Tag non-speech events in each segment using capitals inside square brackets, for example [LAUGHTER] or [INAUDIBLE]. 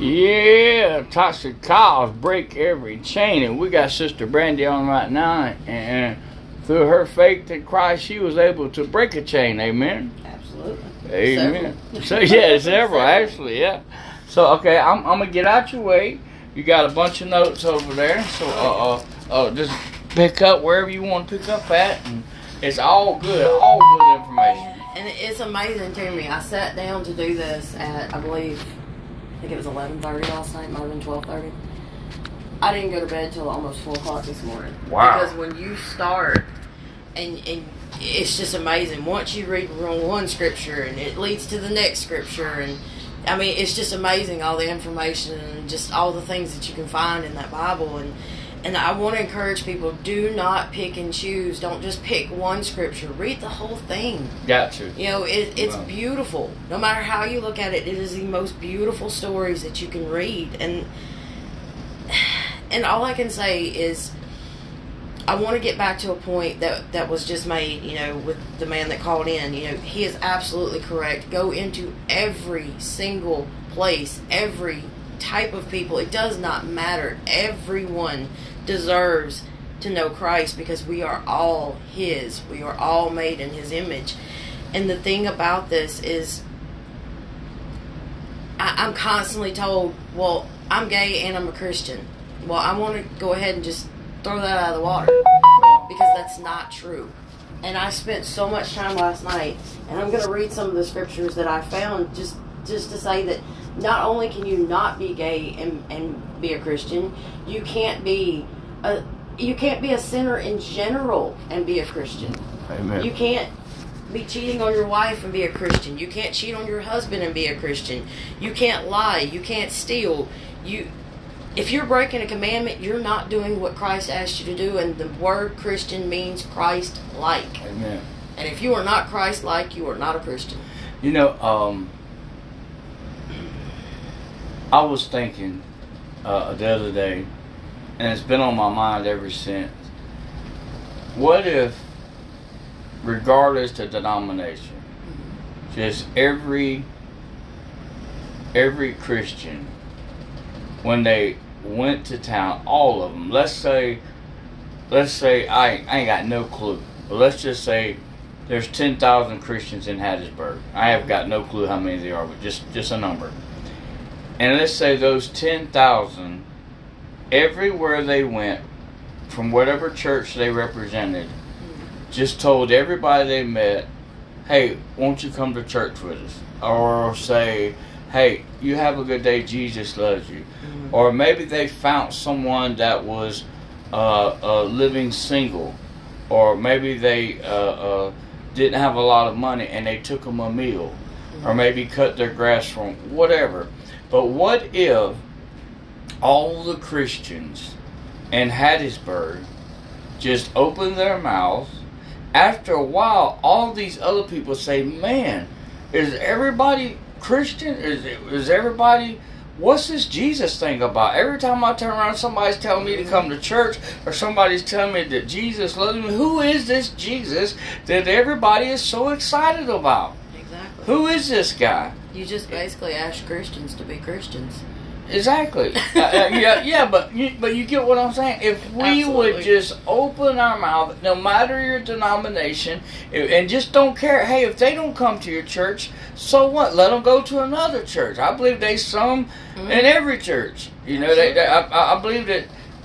Yeah, Tasha Cobbs break every chain, and we got Sister Brandy on right now, and through her faith in Christ, she was able to break a chain. Amen. Absolutely. Amen. Several. So yeah, [LAUGHS] several actually, yeah. So okay, I'm, I'm gonna get out your way. You got a bunch of notes over there, so uh, uh, uh just pick up wherever you want to pick up at, and it's all good, all good information. And it's amazing to me. I sat down to do this at, I believe, think it was 11.30 last night, might have been 12.30. I didn't go to bed till almost 4 o'clock this morning. Wow. Because when you start, and, and it's just amazing. Once you read from one scripture, and it leads to the next scripture, and I mean, it's just amazing all the information and just all the things that you can find in that Bible. And and I want to encourage people: do not pick and choose. Don't just pick one scripture. Read the whole thing. Got to. You know, it, it's Wow. beautiful. No matter how you look at it, it is the most beautiful stories that you can read. And and all I can say is, I want to get back to a point that that was just made. You know, with the man that called in. You know, he is absolutely correct. Go into every single place, every type of people. It does not matter. Everyone deserves to know Christ because we are all His. We are all made in His image. And the thing about this is, I, I'm constantly told, well, I'm gay and I'm a Christian. Well, I want to go ahead and just throw that out of the water because that's not true. And I spent so much time last night, and I'm going to read some of the scriptures that I found just just to say that not only can you not be gay and, and be a Christian, you can't be a you can't be a sinner in general and be a Christian. Amen. You can't be cheating on your wife and be a Christian. You can't cheat on your husband and be a Christian. You can't lie. You can't steal. You if you're breaking a commandment, you're not doing what Christ asked you to do and the word Christian means Christ like. Amen. And if you are not Christ like, you are not a Christian. You know, um, I was thinking uh, the other day, and it's been on my mind ever since. What if, regardless to denomination, just every every Christian, when they went to town, all of them, let's say, let's say I, I ain't got no clue, but let's just say there's 10,000 Christians in Hattiesburg. I have got no clue how many there are, but just, just a number. And let's say those 10,000, everywhere they went, from whatever church they represented, just told everybody they met, hey, won't you come to church with us? Or say, hey, you have a good day, Jesus loves you. Or maybe they found someone that was uh, uh, living single. Or maybe they uh, uh, didn't have a lot of money and they took them a meal. Or maybe cut their grass from whatever. But what if all the Christians in Hattiesburg just opened their mouths? After a while, all these other people say, "Man, is everybody Christian? Is is everybody? What's this Jesus thing about? Every time I turn around, somebody's telling me to come to church, or somebody's telling me that Jesus loves me. Who is this Jesus that everybody is so excited about? Exactly. Who is this guy?" You just basically ask Christians to be Christians. Exactly. [LAUGHS] uh, uh, yeah, yeah, but you, but you get what I'm saying. If we would just open our mouth, no matter your denomination, and just don't care. Hey, if they don't come to your church, so what? Let them go to another church. I believe they some Mm-hmm. in every church. You know, they, they, I, I I believe that.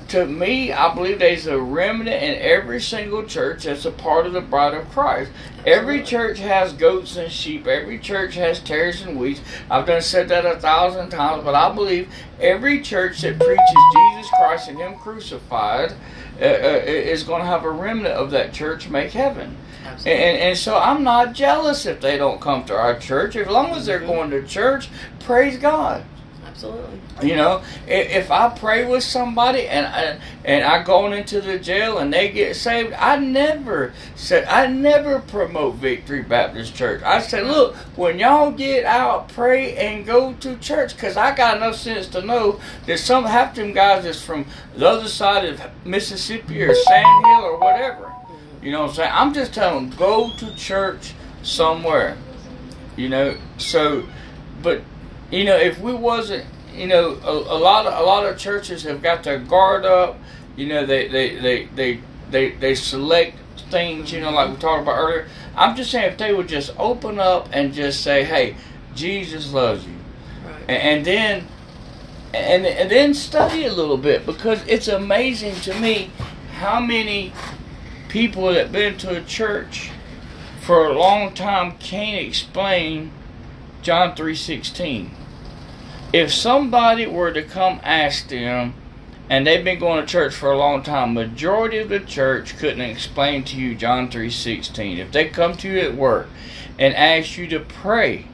To me, I believe there's a remnant in every single church that's a part of the bride of Christ. Every church has goats and sheep. Every church has tares and weeds. I've done said that a thousand times, but I believe every church that preaches Jesus Christ and Him crucified uh, uh, is going to have a remnant of that church make heaven. Absolutely. And, and so I'm not jealous if they don't come to our church. As long as they're Mhm. going to church, praise God. Absolutely. You know, i- if I pray with somebody and I, and I go into the jail and they get saved, I never said I never promote Victory Baptist Church. I said, mm-hmm. look, when y'all get out, pray and go to church, cause I got enough sense to know that some half them guys is from the other side of Mississippi or Sand Hill or whatever. Mm-hmm. You know what I'm saying? I'm just telling them go to church somewhere. You know, so but you know, if we wasn't you know, a, a lot of a lot of churches have got their guard up. You know, they they they they they, they select things. You know, like we talked about earlier. I'm just saying, if they would just open up and just say, "Hey, Jesus loves you," Right. and, and then and and then study a little bit because it's amazing to me how many people that been to a church for a long time can't explain John 3:16. If somebody were to come ask them and they've been going to church for a long time, majority of the church couldn't explain to you John 3:16. If they come to you at work and ask you to pray,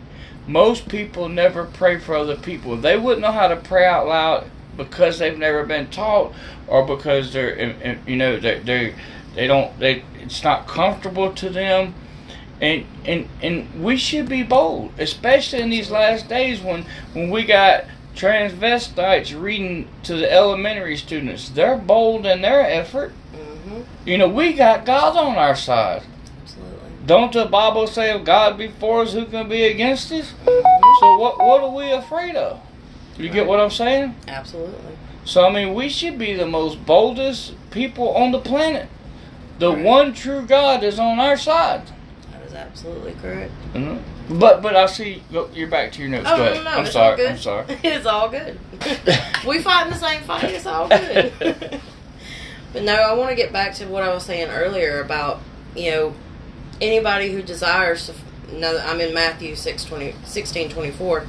most people never pray for other people. They wouldn't know how to pray out loud because they've never been taught or because they're you know they they they don't they it's not comfortable to them and and and we should be bold especially in these last days when when we got transvestites reading to the elementary students they're bold in their effort Mm-hmm. you know we got god on our side Absolutely. don't the bible say if god be for us who can be against us Mhm. so what what are we afraid of you get what i'm saying Absolutely. so I mean, we should be the most boldest people on the planet. The Right. one true God is on our side. Absolutely correct. Mhm. But but I see you're back to your notes. Oh Go no, no, I'm it's sorry. all good. I'm sorry. [LAUGHS] it's all good. [LAUGHS] we fighting the same fight. It's all good. [LAUGHS] but no, I want to get back to what I was saying earlier about you know anybody who desires to. No, I'm in Matthew 6, 20, 16, 24.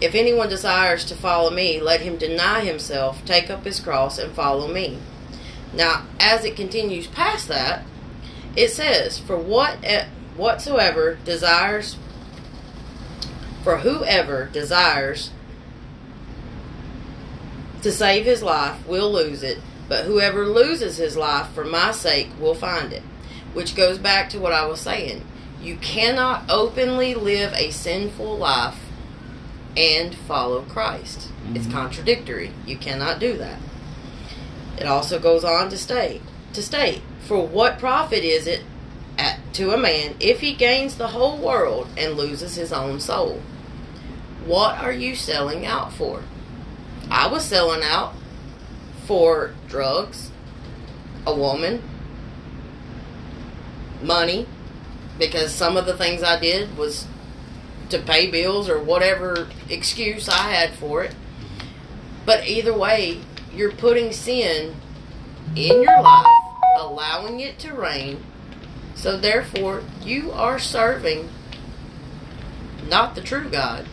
If anyone desires to follow me, let him deny himself, take up his cross, and follow me. Now, as it continues past that, it says, "For what whatsoever desires, for whoever desires to save his life will lose it, but whoever loses his life for my sake will find it." Which goes back to what I was saying. You cannot openly live a sinful life and follow Christ. It's Mhm. contradictory. You cannot do that. It also goes on to state to state, for what profit is it to a man if he gains the whole world and loses his own soul? What are you selling out for? I was selling out for drugs, a woman, money, because some of the things I did was to pay bills or whatever excuse I had for it. But either way, you're putting sin in your life, allowing it to reign. So therefore, you are serving not the true God,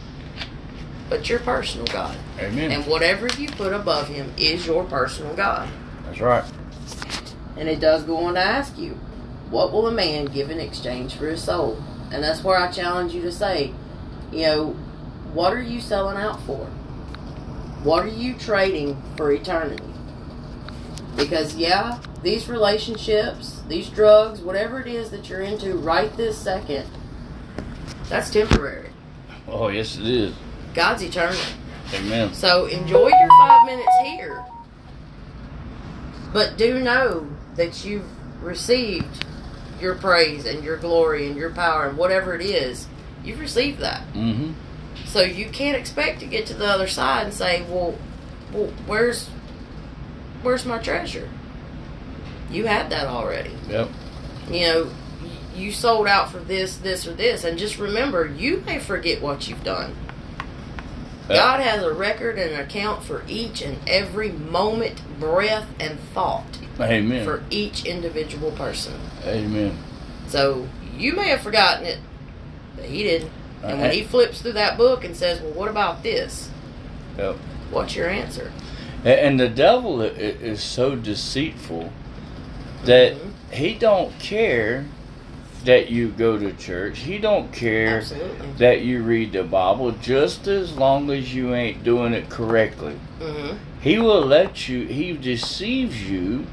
but your personal God. Amen. And whatever you put above him is your personal God. That's right. And it does go on to ask you, what will a man give in exchange for his soul? And that's where I challenge you to say, you know, what are you selling out for? What are you trading for eternity? Because, yeah, these relationships, these drugs, whatever it is that you're into right this second, that's temporary. Oh yes, it is. God's eternal. Amen. So enjoy your five minutes here. But do know that you've received your praise and your glory and your power and whatever it is, you've received that. Mm-hmm. So you can't expect to get to the other side and say, "Well, well, where's where's my treasure?" You had that already. Yep. You know, you sold out for this, this, or this, and just remember, you may forget what you've done. Yep. God has a record and an account for each and every moment, breath, and thought Amen. for each individual person. Amen. So you may have forgotten it, but he didn't. And when Uh, he flips through that book and says, "Well, what about this?" Yep. What's your answer? And the devil is so deceitful that Mhm. he don't care that you go to church. He don't care Absolutely. that you read the Bible just as long as you ain't doing it correctly. Mm-hmm. He will let you, he deceives you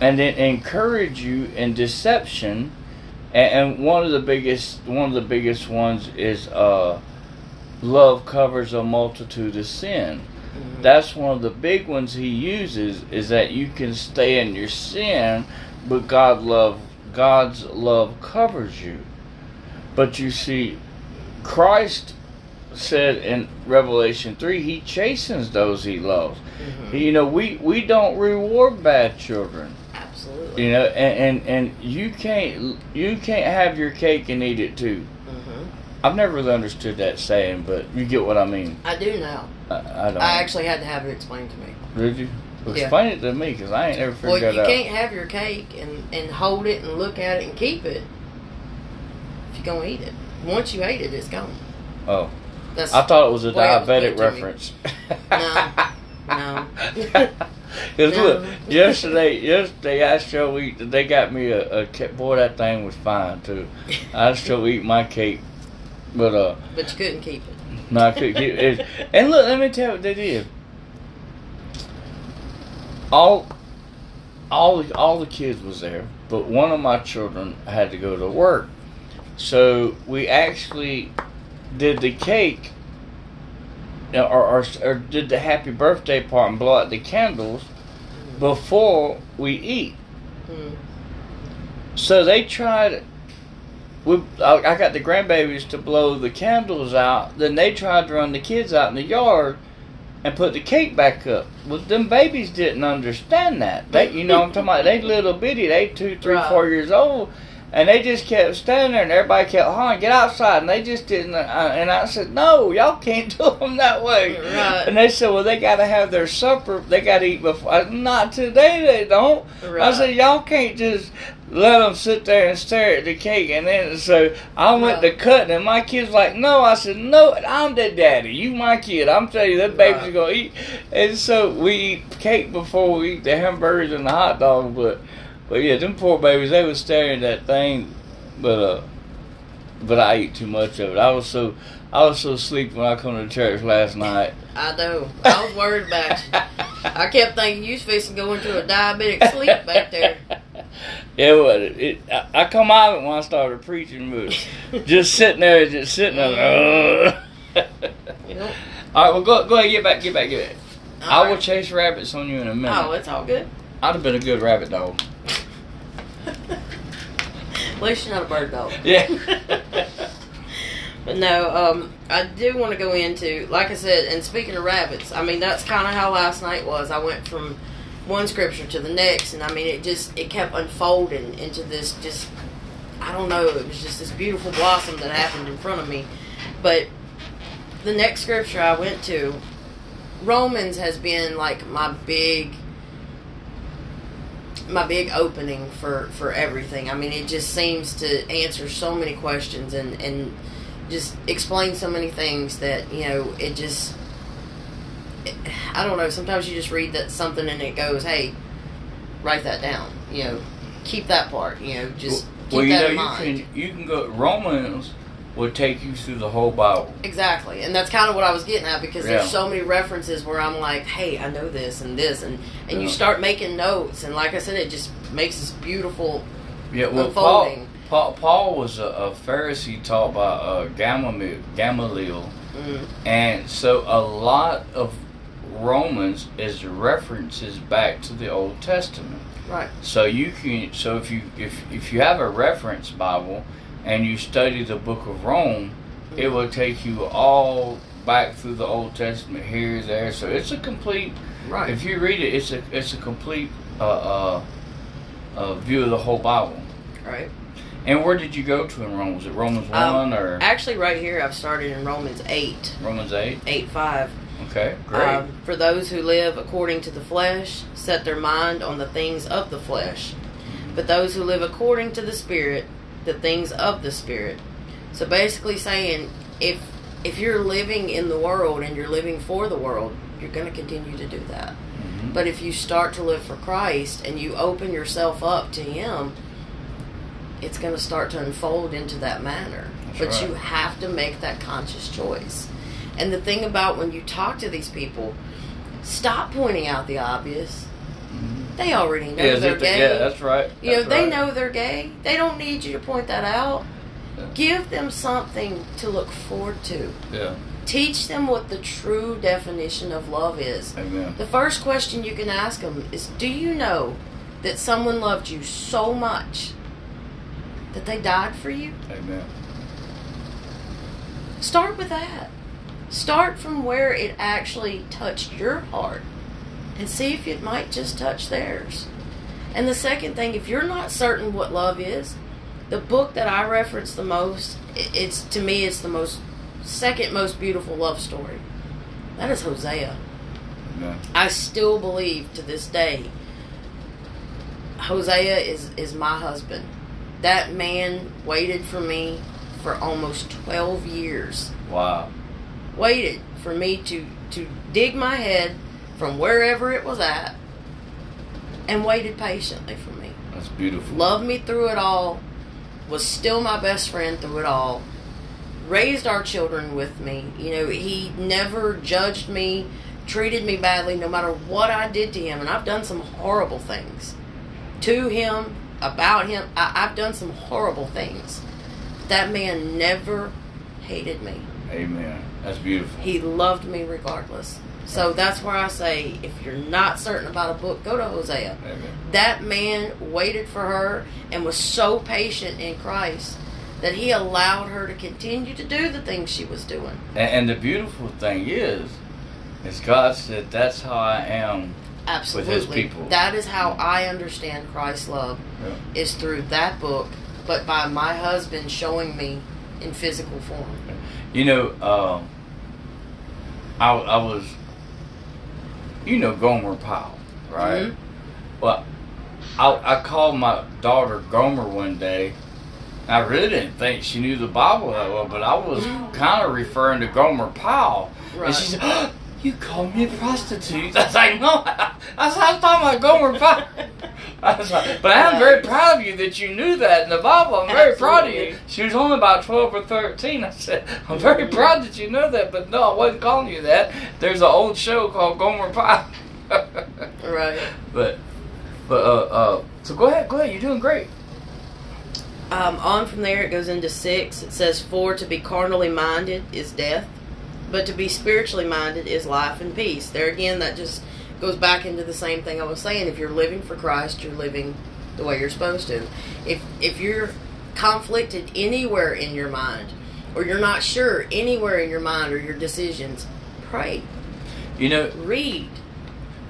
and then encourage you in deception. And, and one of the biggest, one of the biggest ones is, uh, love covers a multitude of sin. Mm-hmm. That's one of the big ones he uses is that you can stay in your sin, but God love God's love covers you. But you see, Christ said in Revelation three, He chastens those He loves. Mhm. You know, we we don't reward bad children. Absolutely. You know, and, and and you can't you can't have your cake and eat it too. I've never really understood that saying, but you get what I mean. I do now. I, I don't. I actually had to have it explained to me. Did you? Well, Yeah. Explain it to me, because I ain't ever Well, figured you that out. can't have your cake and, and hold it and look at it and keep it if you're going to eat it. Once you ate it, it's gone. Oh, That's I thought it was a was diabetic me. reference. No. Because [LAUGHS] No. [LAUGHS] look, [LAUGHS] yesterday, yesterday I still eat. They got me a, a boy. That thing was fine too. I still eat my cake, but uh, But you couldn't keep it. no, I couldn't keep it. And look, let me tell you what they did. All, all, the, all the kids was there, but one of my children had to go to work, so we actually did the cake. uh, Or, or, or did the happy birthday part and blow out the candles before we eat. Mm. So they tried. We, I, I got the grandbabies to blow the candles out. Then they tried to run the kids out in the yard and put the cake back up. Well, them babies didn't understand that. They, you know, what I'm talking about they little bitty. They two, three, Right. four years old, and they just kept standing there, and everybody kept hollering, "Get outside!" And they just didn't. Uh, and I said, "No, y'all can't [LAUGHS] do them that way." Right. And they said, "Well, they got to have their supper. They got to eat before." I said, Not today, they don't. I said, y'all can't just let them sit there and stare at the cake. And then, so I went Right. to cutting, and my kid's like, no. I said, no, I'm the daddy. You my kid. I'm telling you, that baby's Right. to eat. And so we eat cake before we eat the hamburgers and the hot dog. But, but yeah, them poor babies, they was staring at that thing. But, uh, but I ate too much of it. I was so, I was so sleepy when I come to church last night. [LAUGHS] I know. I was worried about you. I kept thinking you was fixing to go into a diabetic sleep back there. [LAUGHS] Yeah, well, it, it, I, I come out of it when I started preaching, but [LAUGHS] just sitting there, just sitting there. Uh, Yep. All right, well, go go ahead, get back, get back, get back. I All will chase rabbits on you in a minute. Oh, it's all good. I'd have been a good rabbit dog. At least you're not a bird dog. Yeah. [LAUGHS] [LAUGHS] But no, um, I do want to go into, like I said, and speaking of rabbits, I mean that's kind of how last night was. I went from one scripture to the next, and I mean it just it kept unfolding into this just I don't know, it was just this beautiful blossom that happened in front of me. But the next scripture I went to, Romans has been like my big my big opening for for everything. I mean, it just seems to answer so many questions and and just explain so many things that you know it just it, I don't know. Sometimes you just read that something and it goes, "Hey, write that down." You know, keep that part. You know, just keep well, you that know, in you mind. can you can go. Romans will take you through the whole Bible. Exactly, and that's kind of what I was getting at because Yeah. there's so many references where I'm like, "Hey, I know this and this," and and you start making notes, and like I said, it just makes this beautiful. Yeah, well, Paul, Paul, Paul was a, a Pharisee taught by uh, Gamaliel, Gamaliel, Mm, and so a lot of Romans is references back to the Old Testament. right, So you can so if you if if you have a reference Bible and you study the book of Rome, it will take you all back through the Old Testament here, there. So it's a complete. right. If you read it, it's a it's a complete uh, uh, uh, view of the whole Bible. right. And where did you go to in Rome? Was it Romans Um, one or Actually, right here, I've started in Romans 8, Romans eight? 8 5. Okay, great. Um, for those who live according to the flesh, set their mind on the things of the flesh. But those who live according to the Spirit, the things of the Spirit. So basically saying, if if you're living in the world and you're living for the world, you're going to continue to do that. Mhm. But if you start to live for Christ and you open yourself up to Him, it's going to start to unfold into that manner. That's but right. you have to make that conscious choice. And the thing about when you talk to these people, stop pointing out the obvious. They already know Yeah, they're the- gay. yeah, that's right. you know, That's they right. know they're gay. They don't need you to point that out. Yeah. Give them something to look forward to. Yeah, Teach them what the true definition of love is. amen. The first question you can ask them is Do you know that someone loved you so much that they died for you? Amen. Start with that. Start from where it actually touched your heart and see if it might just touch theirs. And the second thing, if you're not certain what love is, the book that I reference the most, it's to me, it's the most second most beautiful love story. That is Hosea. Yeah. I still believe to this day, Hosea is is my husband. That man waited for me for almost twelve years. Wow. Waited for me to to dig my head from wherever it was at, and waited patiently for me. That's beautiful. Loved me through it all. Was still my best friend through it all. Raised our children with me. You know, he never judged me, treated me badly, no matter what I did to him. And I've done some horrible things to him, about him. I, I've done some horrible things. That man never hated me. Amen. That's beautiful. He loved me regardless. So that's where I say, if you're not certain about a book, go to Hosea. Amen. That man waited for her and was so patient in Christ that he allowed her to continue to do the things she was doing. And, and the beautiful thing is, is God said, "That's how I am." Absolutely. With his people. That is how I understand Christ's love Yeah. is through that book, but by my husband showing me in physical form. You know, uh, I I was, you know, Gomer Pyle, right? Mhm. Well, I I called my daughter Gomer one day. I really didn't think she knew the Bible that well, but I was kind of referring to Gomer Pyle, Right. and she said, "Oh, [GASPS] "You call me a prostitute." [LAUGHS] I was like, "No, [LAUGHS] I, I was I was talking about Gomer Pyle." [LAUGHS] I was like, but I'm very proud of you that you knew that in the Bible. I'm very proud of you. She was only about 12 or 13. I said, I'm very proud that you know that, but no, I wasn't calling you that. There's an old show called Gomer Pyle. Right. but, but, uh, uh, so go ahead, go ahead. You're doing great. Um, on from there, it goes into six. It says, For to be carnally minded is death, but to be spiritually minded is life and peace. There again, that just goes back into the same thing I was saying. If you're living for Christ, you're living the way you're supposed to. If if you're conflicted anywhere in your mind, or you're not sure anywhere in your mind or your decisions, pray, You know, read.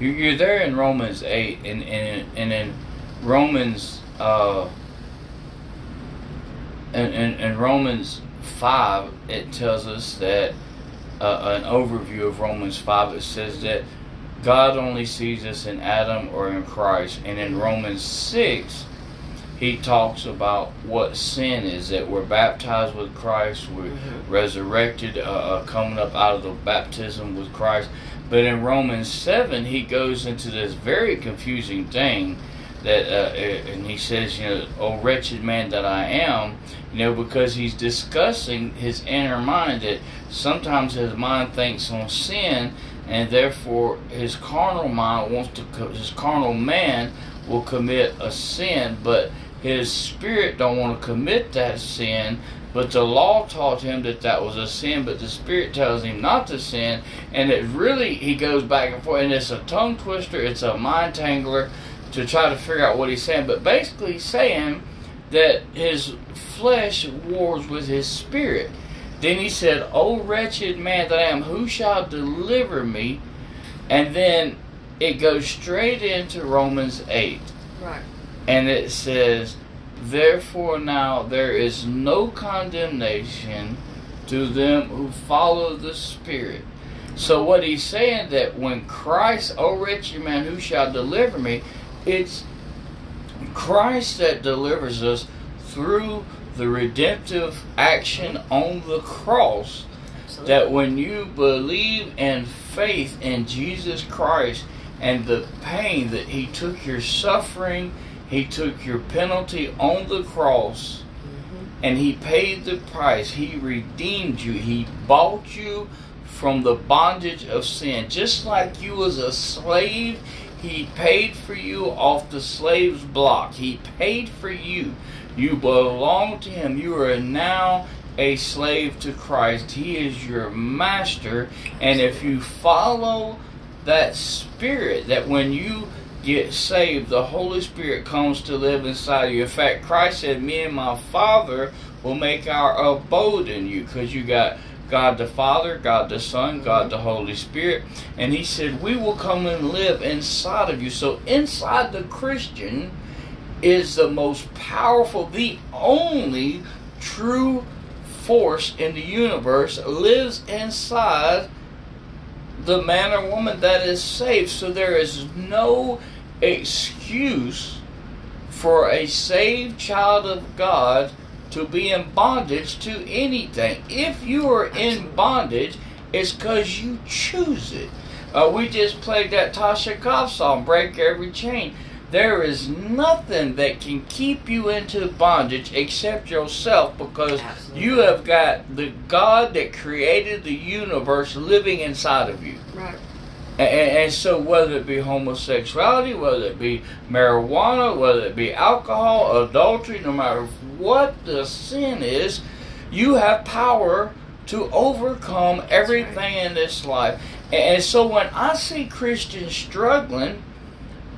you- you're there in Romans 8, and, and, and in Romans, uh, in, in, in Romans 5, it tells us that, uh, an overview of Romans 5, it says that God only sees us in Adam or in Christ. And in Romans 6, he talks about what sin is that we're baptized with Christ, we're Mhm. resurrected, uh, uh, coming up out of the baptism with Christ. But in Romans 7, he goes into this very confusing thing that, uh, and he says, you know, oh wretched man that I am, you know, because he's discussing his inner mind that sometimes his mind thinks on sin, and therefore his carnal mind wants to, his carnal man will commit a sin, but his spirit don't want to commit that sin. But the law taught him that that was a sin, but the spirit tells him not to sin, and it really he goes back and forth, and it's a tongue twister, it's a mind tangler to try to figure out what he's saying. But basically, saying that his flesh wars with his spirit. Then he said, "O wretched man that I am, who shall deliver me?" And then it goes straight into Romans eight. Right. And it says, Therefore now there is no condemnation to them who follow the Spirit. So what he's saying that when Christ, O wretched man, who shall deliver me, it's Christ that delivers us through the redemptive action on the cross Absolutely. that when you believe in faith in Jesus Christ and the pain that He took your suffering, He took your penalty on the cross, Mhm. and He paid the price. He redeemed you. He bought you from the bondage of sin. Just like you was a slave, He paid for you off the slave's block. He paid for you. You belong to Him. You are now a slave to Christ. He is your master. And if you follow that spirit, that when you get saved, the Holy Spirit comes to live inside of you. In fact, Christ said, Me and my Father will make our abode in you because you got God the Father, God the Son, God the Holy Spirit. And he said, We will come and live inside of you. So inside the Christian is the most powerful, the only true force in the universe lives inside the man or woman that is saved. So there is no excuse for a saved child of God to be in bondage to anything. If you are in bondage, it's because you choose it. Uh, we just played that Tasha Cobbs song, Break Every Chain. There is nothing that can keep you into bondage except yourself because Absolutely. you have got the God that created the universe living inside of you. Right. And, and so, whether it be homosexuality, whether it be marijuana, whether it be alcohol, adultery, no matter what the sin is, you have power to overcome everything in this life. And so, when I see Christians struggling,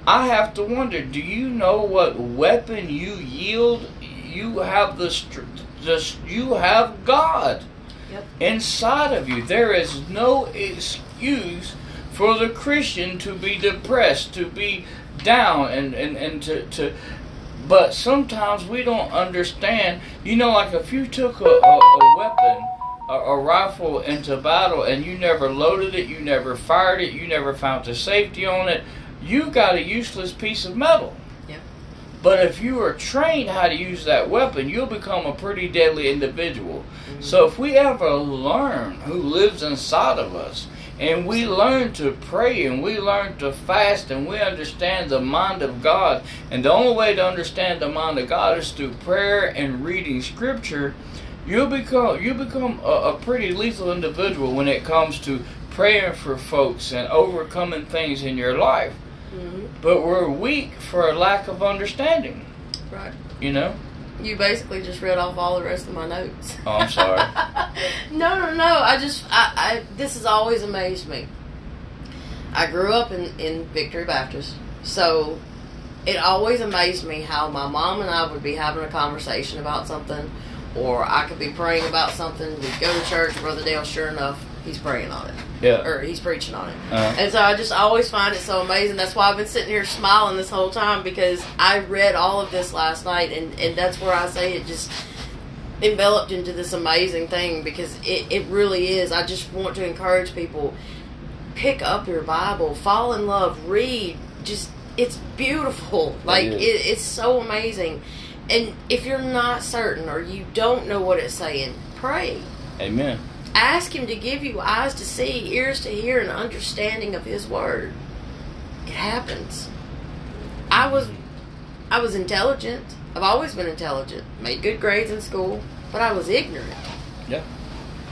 I have to wonder do you know what weapon you yield? You have the, str- the you have God Yep. inside of you. There is no excuse for the Christian to be depressed, to be down, and, and, and to, to. But sometimes we don't understand. You know, like if you took a, a, a weapon, a, a rifle into battle, and you never loaded it, you never fired it, you never found the safety on it, you got a useless piece of metal. But if you are trained how to use that weapon, you'll become a pretty deadly individual. Mm-hmm. So if we ever learn who lives inside of us, and we learn to pray and we learn to fast and we understand the mind of God, and the only way to understand the mind of God is through prayer and reading scripture, you'll become you become a, a pretty lethal individual when it comes to praying for folks and overcoming things in your life. hmm But we're weak for a lack of understanding. Right. You know? You basically just read off all the rest of my notes. Oh, I'm sorry. [LAUGHS] no, no, no. I just, I, I, this has always amazed me. I grew up in, in Victory Baptist, so it always amazed me how my mom and I would be having a conversation about something, or I could be praying about something. We'd go to church, Brother Dale, sure enough, he's praying on it, Yeah. or he's preaching on it. Uh, And so I just always find it so amazing. That's why I've been sitting here smiling this whole time because I read all of this last night, and, and that's where I say it just enveloped into this amazing thing because it, it really is. I just want to encourage people pick up your Bible, fall in love, read. Just, it's beautiful. Like, is. it, it's so amazing. And if you're not certain or you don't know what it's saying, pray amen. Ask him to give you eyes to see, ears to hear, and understanding of his word. It happens. I was I was intelligent. I've always been intelligent. Made good grades in school, but I was ignorant. Yeah.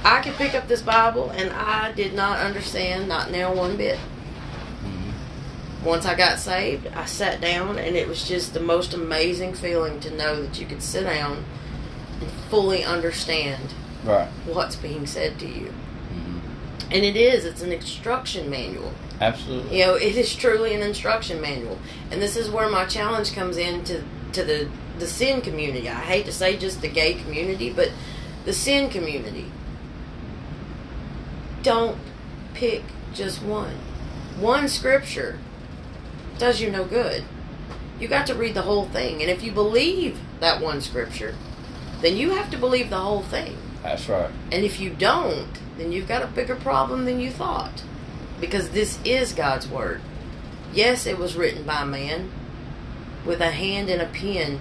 I could pick up this Bible and I did not understand not now one bit. Mm-hmm. Once I got saved, I sat down and it was just the most amazing feeling to know that you could sit down and fully understand Right. what's being said to you. Mhm. And it is, it's an instruction manual. Absolutely. You know, it is truly an instruction manual. And this is where my challenge comes in to, to the, the sin community. I hate to say just the gay community, but the sin community. Don't pick just one. One scripture does you no good. You got to read the whole thing. And if you believe that one scripture, then you have to believe the whole thing. That's right. And if you don't, then you've got a bigger problem than you thought. Because this is God's Word. Yes, it was written by man with a hand and a pen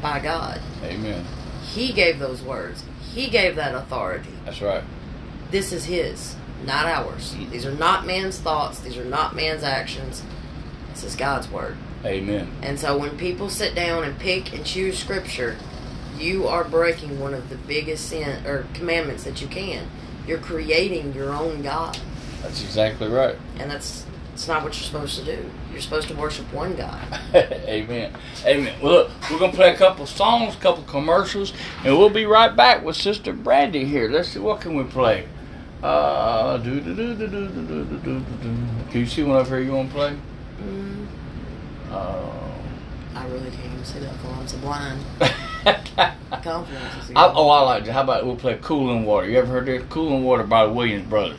by God. Amen. He gave those words, He gave that authority. That's right. This is His, not ours. These are not man's thoughts, these are not man's actions. This is God's Word. Amen. And so when people sit down and pick and choose scripture, you are breaking one of the biggest sin or commandments that you can. You're creating your own God. That's exactly right. And that's it's not what you're supposed to do. You're supposed to worship one God. [LAUGHS] Amen. Amen. Well, look, we're gonna play a couple songs, a couple commercials, and we'll be right back with Sister Brandy here. Let's see what can we play. Uh, do do do do do do do do do. Can you see one over here you want to play? Mm, Uh, I really can't even see that far. I'm so blind. [LAUGHS] Confidence is I, oh, I like that. How about we'll play Cooling Water? You ever heard this? Cooling Water by the Williams Brothers.